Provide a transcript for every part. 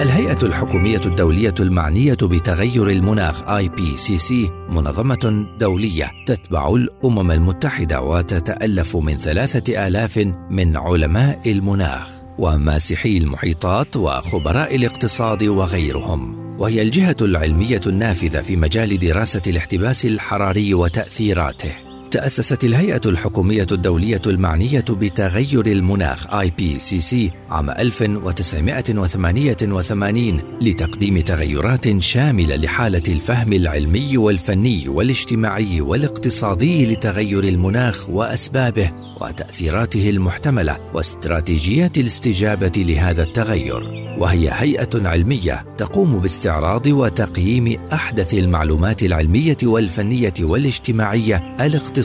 الهيئة الحكومية الدولية المعنية بتغير المناخ IPCC منظمة دولية تتبع الأمم المتحدة وتتألف من ثلاثة آلاف من علماء المناخ وماسحي المحيطات وخبراء الاقتصاد وغيرهم. وهي الجهة العلمية النافذة في مجال دراسة الاحتباس الحراري وتأثيراته. تأسست الهيئة الحكومية الدولية المعنية بتغير المناخ IPCC عام 1988 لتقديم تغيرات شاملة لحالة الفهم العلمي والفني والاجتماعي والاقتصادي لتغير المناخ وأسبابه وتأثيراته المحتملة واستراتيجيات الاستجابة لهذا التغير. وهي هيئة علمية تقوم باستعراض وتقييم أحدث المعلومات العلمية والفنية والاجتماعية الاقتصادية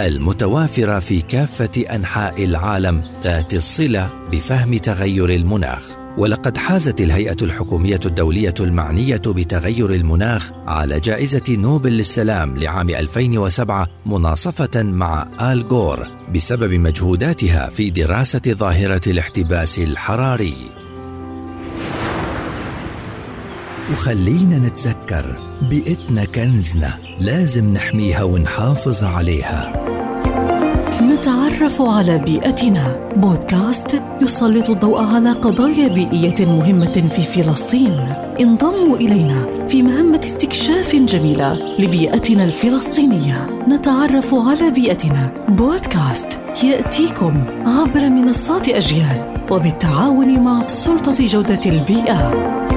المتوافرة في كافة أنحاء العالم ذات الصلة بفهم تغير المناخ. ولقد حازت الهيئة الحكومية الدولية المعنية بتغير المناخ على جائزة نوبل للسلام لعام 2007 مناصفة مع آل جور بسبب مجهوداتها في دراسة ظاهرة الاحتباس الحراري. وخلينا نتذكر بيئتنا كنزنا لازم نحميها ونحافظ عليها. نتعرف على بيئتنا. بودكاست يسلط الضوء على قضايا بيئية مهمة في فلسطين. انضموا إلينا في مهمة استكشاف جميلة لبيئتنا الفلسطينية. نتعرف على بيئتنا. بودكاست يأتيكم عبر منصات أجيال وبالتعاون مع سلطة جودة البيئة.